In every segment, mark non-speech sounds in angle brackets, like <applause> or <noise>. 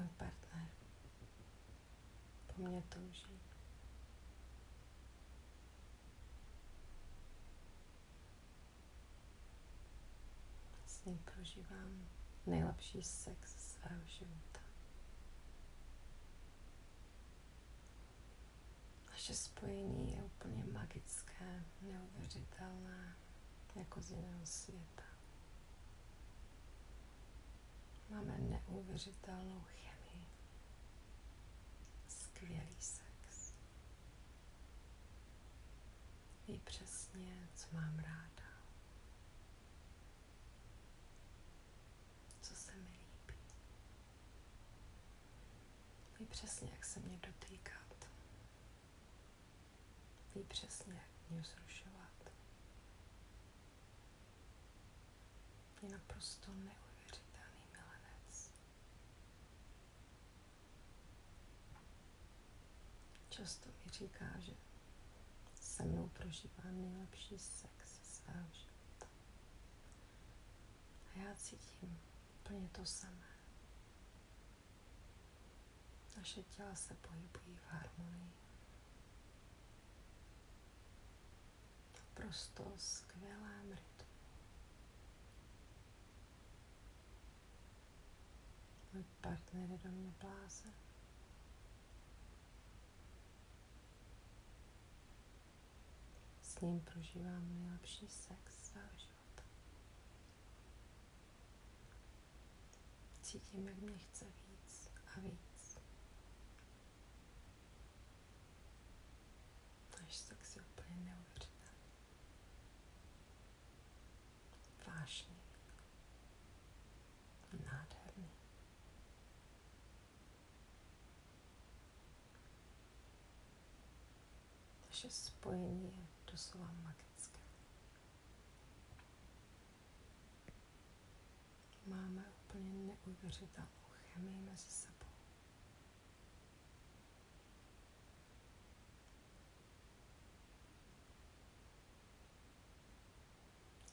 Můj partner po mně touží. S ním prožívám nejlepší sex svého života. Naše spojení je úplně magické, neuvěřitelné, jako z jiného světa. Máme neuvěřitelnou chemii. Skvělý sex. Ví přesně, co mám ráda. Co se mi líbí. Ví přesně, jak se mě dotýkat. Ví přesně, jak mě zrušovat. Je naprosto neuvěřitelný často mi říká, že se mnou prožívá nejlepší sex svého života. A já cítím úplně to samé. Naše těla se pohybují v harmonii. Prosto skvělém rytmu. Můj partner je do mě blázen. S ním prožívám nejlepší sex svého života. Cítím, jak mě chce víc a víc. Náš sex je úplně neuvěřitelný. Vážný. Nádherný. Naše spojení je doslova magické. Máme úplně neuvěřitelnou chemii mezi sebou.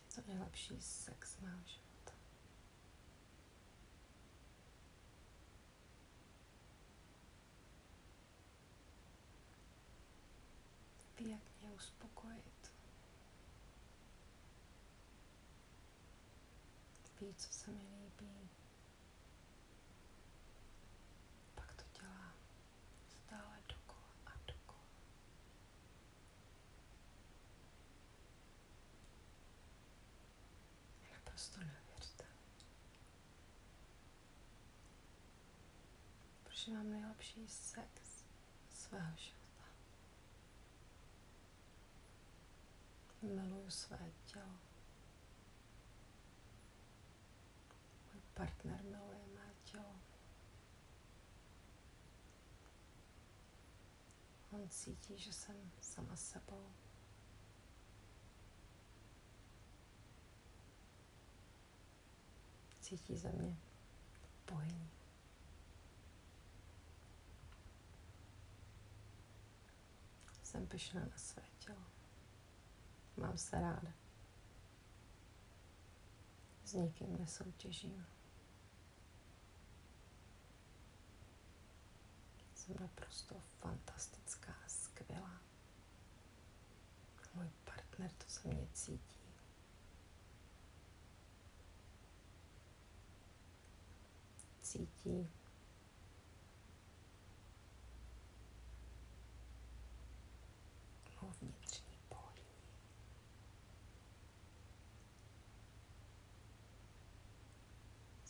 Je to nejlepší sex života. Ví, jak mě uspokojit. Ví, co se mi líbí. Pak to dělá stále dokola a dokola. Naprosto neuvěřitelné. Prožívám nejlepší sex svého života. Miluju své tělo. Můj partner miluje mé tělo. On cítí, že jsem sama sebou. Cítí ze mě bojení. Jsem pyšná na své tělo. Mám se ráda. S nikým nesoutěžím. Jsem naprosto fantastická, skvělá. Můj partner to se mě cítí. Cítí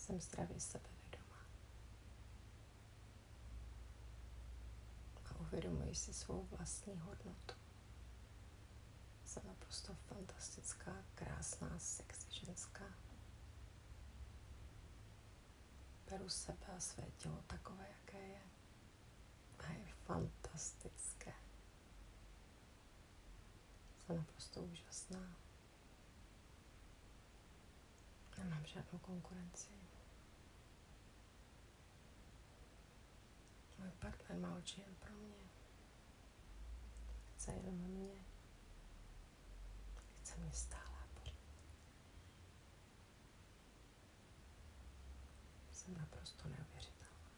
jsem zdravě sebevědomá. A uvědomuji si svou vlastní hodnotu. Jsem naprosto fantastická, krásná, sexy ženská. Beru sebe a své tělo takové, jaké je. A je fantastické. Jsem naprosto úžasná. Nemám žádnou konkurenci. Můj partner má oči jen pro mě. Chce jenom mě. Chce mě stále Jsem naprosto neuvěřitelná.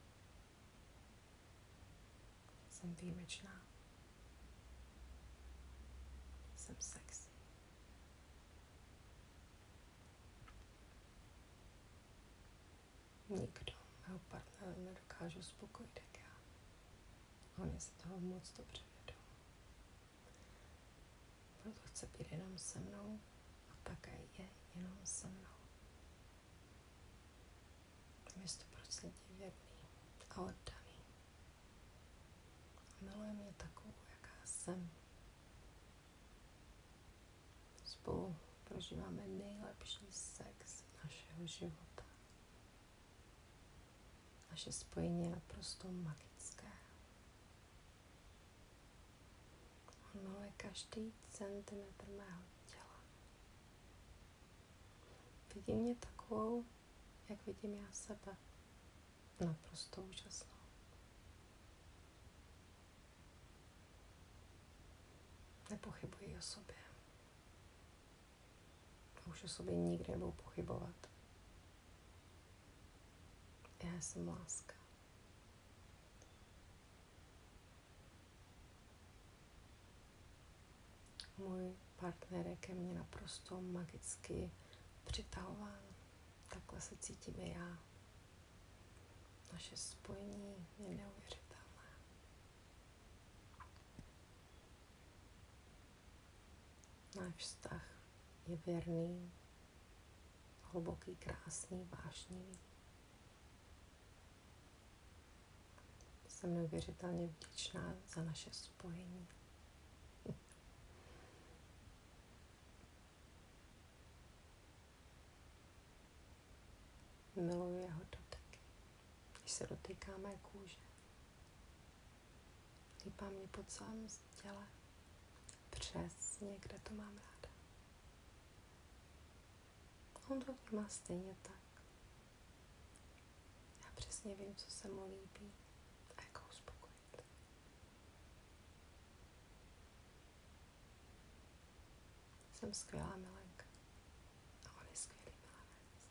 Jsem výjimečná. Jsem sexy. Nikdo mého partnera nedokáže uspokojit, jak já. On je si toho moc dobře vědom. Proto chce být jenom se mnou a také je jenom se mnou. Je stoprocentně věrný a oddaný. Miluje mě takovou, jaká jsem. Spolu prožíváme nejlepší sex našeho života. Naše spojení je naprosto magické. On miluje každý centimetr mého těla. Vidí mě takovou, jak vidím já sebe. Naprosto úžasnou. Nepochybuji o sobě. Už o sobě nikdy nebudu pochybovat. Já jsem láska. Můj partner je ke mně naprosto magicky přitahován. Takhle se cítím i já. Naše spojení je neuvěřitelné. Náš vztah je věrný, hluboký, krásný, vášnivý. Jsem neuvěřitelně vděčná za naše spojení. Miluji jeho doteky, když se dotýkáme kůže. Lípá mě po celém těle, přesně, kde to mám ráda. On to vnímá stejně tak. Já přesně vím, co se mu líbí. Jsem skvělá milenka. A on je skvělý milenec.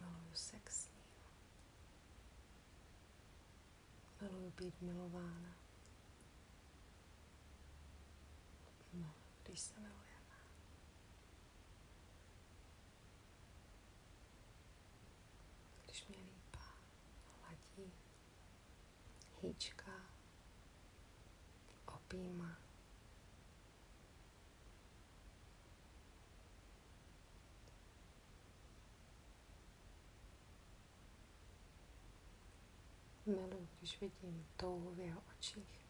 Miluju sex s ním. Miluju být milována. Miluju, když se milujeme. Když mě lípá, hladí, hýčka, objíma. Miluji, když vidím touhu v jeho očích,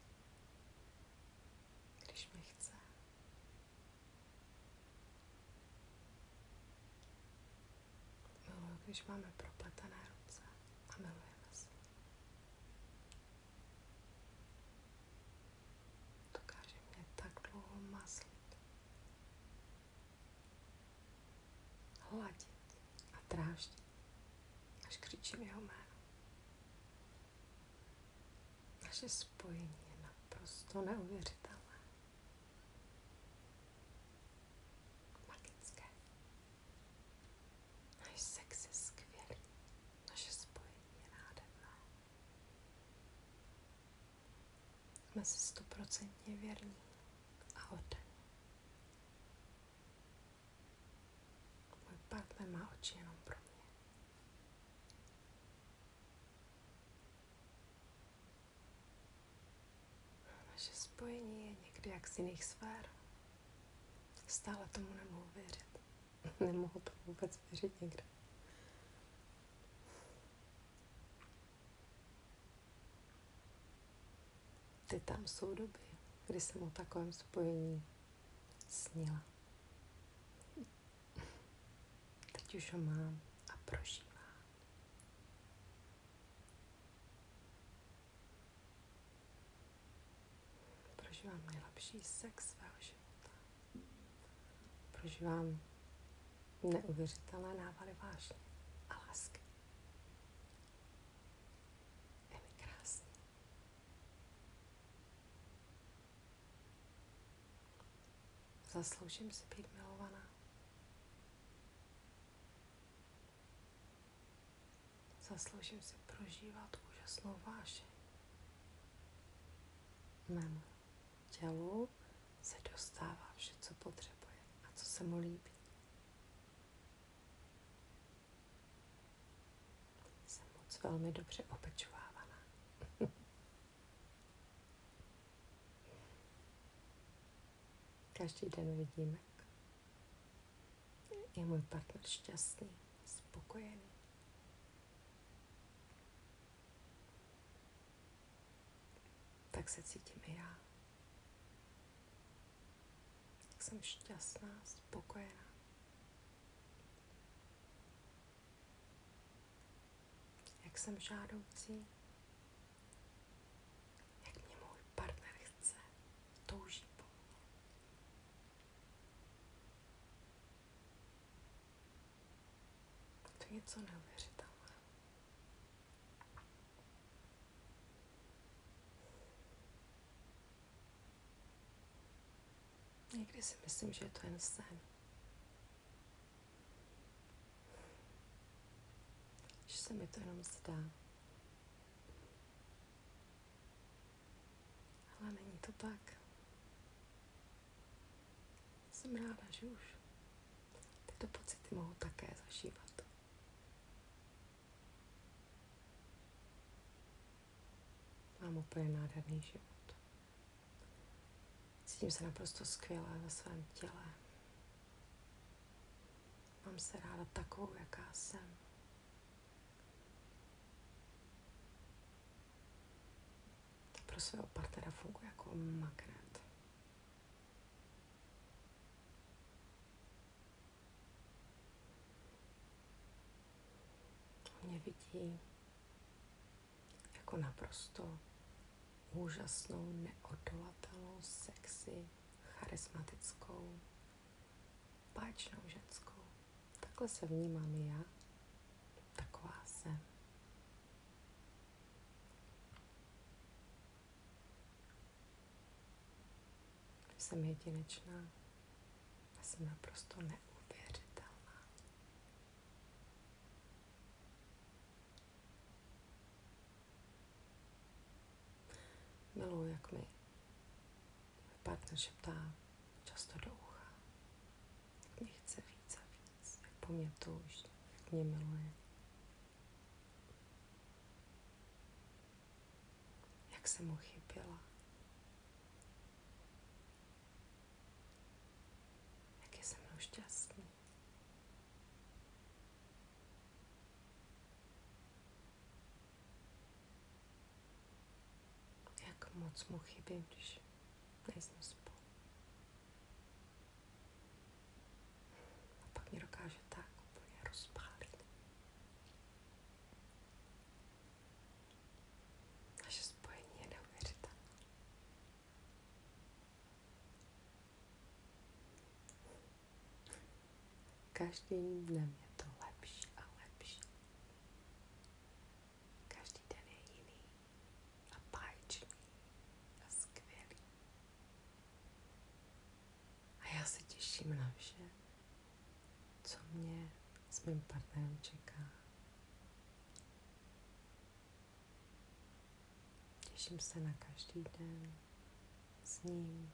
když mě chce. Když máme propletené ruce a milujeme se. Dokáže mě tak dlouho maslit, hladit a dráždit, až křičím jeho jméno. Naše spojení je naprosto neuvěřitelné. Magické. Náš sex je skvělý. Naše spojení je nádherné. Jsme si stoprocentně věrní a oddaní. Můj partner má oči jenom pro mě. Naše spojení je někdy jak z jiných sfér. Stále tomu nemohu věřit. <laughs> Nemohu tomu vůbec věřit někde. Ty tam jsou doby, kdy jsem o takovém spojení snila. Teď už ho mám a prožívám. Prožívám nejlepší sex svého života. Prožívám neuvěřitelné návaly vášně a lásky. Je mi krásný. Zasloužím si být milovaná. Zasloužím si prožívat úžasnou vášeň. Mému tělu se dostává vše, co potřebuje a co se mu líbí. Jsem moc velmi dobře opečovávaná. <laughs> Každý den vidím, jak je můj partner šťastný, spokojený. Tak se cítím i já. Jak jsem šťastná, spokojená. Jak jsem žádoucí. Jak mě můj partner chce, touží po mně. To je něco neuvěřitelného. Někdy si myslím, že je to jen sen. Že se mi to jenom zdá. Ale není to tak. Jsem ráda, že už tyto pocity mohu také zažívat. Mám úplně nádherný život. Cítím se naprosto skvěle ve svém těle. Mám se ráda takovou, jaká jsem. Pro svého partnera funguje jako magnet. On mě vidí jako naprosto úžasnou, neodolatelnou, sexy, charismatickou, báječnou ženskou. Takhle se vnímám i já. Taková jsem. Jsem jedinečná a jsem naprosto neuvěřitelná. Miluji, jak mi partner šeptá často do ucha, jak mě chce víc a víc, jak po mně touží, jak mě miluje. Jak jsem mu chyběla. Jak je se mnou šťastný. Jak moc mu chybím, když nejsme spolu. A pak mě dokáže tak úplně rozpálit. Naše spojení je neuvěřitelné. Každým dnem je to lepší a lepší. Každý den je jiný a báječný a skvělý. A já se těším na vše, co mě s mým partnerem čeká. Těším se na každý den s ním.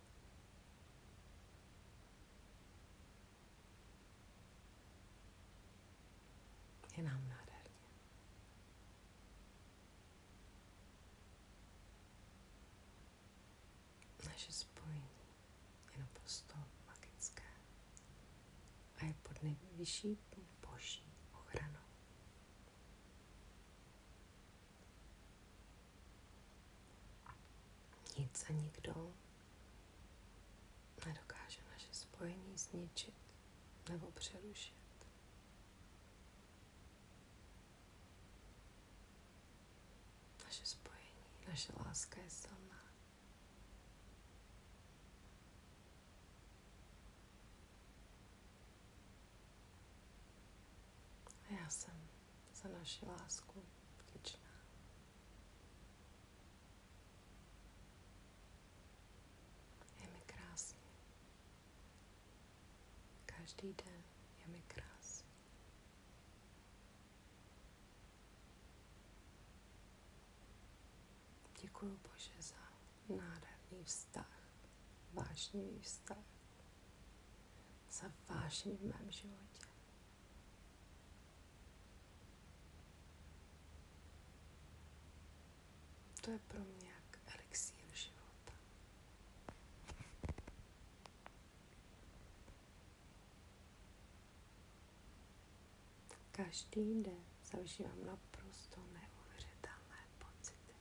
Je nám nádherně. Naše spojení je naprosto magické a je pod nejvyšší Nic a nikdo nedokáže naše spojení zničit nebo přerušit. Naše spojení, naše láska je silná. Já jsem za naši lásku vděčná. každý den je mi krásný. Děkuji Bože za nádherný vztah, vášnivý vztah, za vášení v mém životě. To je pro mě Každý den zažívám naprosto neuvěřitelné pocity.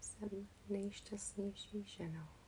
Jsem nejšťastnější ženou